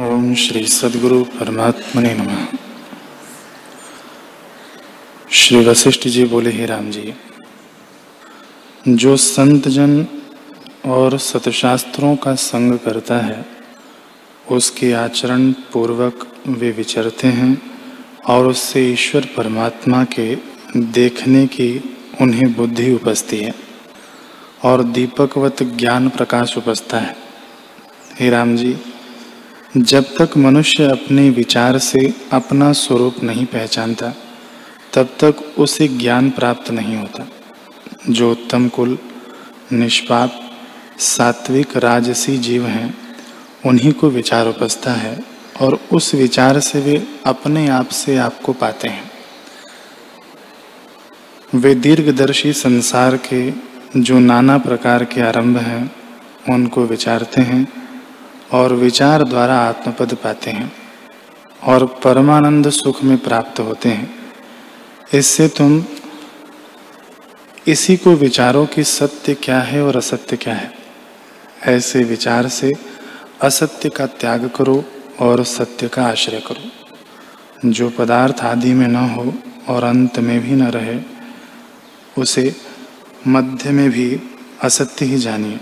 ओम श्री सदगुरु परमात्मने नमः। श्री वशिष्ठ जी बोले, ही राम जी, जो संत जन और सतशास्त्रों का संग करता है, उसके आचरण पूर्वक वे विचरते हैं और उससे ईश्वर परमात्मा के देखने की उन्हें बुद्धि उपजती है और दीपकवत ज्ञान प्रकाश उपजता है। हे राम जी जब तक मनुष्य अपने विचार से अपना स्वरूप नहीं पहचानता, तब तक उसे ज्ञान प्राप्त नहीं होता। जो उत्तम कुल, निष्पाप, सात्विक, राजसी जीव हैं, उन्हीं को विचार उपजता है और उस विचार से वे अपने आप से आपको पाते हैं। वे दीर्घदर्शी संसार के जो नाना प्रकार के आरंभ हैं, उनको विचारते हैं और विचार द्वारा आत्मपद पाते हैं और परमानंद सुख में प्राप्त होते हैं। इससे तुम इसी को विचारो कि सत्य क्या है और असत्य क्या है? ऐसे विचार से असत्य का त्याग करो और सत्य का आश्रय करो। जो पदार्थ आदि में न हो और अंत में भी न रहे, उसे मध्य में भी असत्य ही जानिए।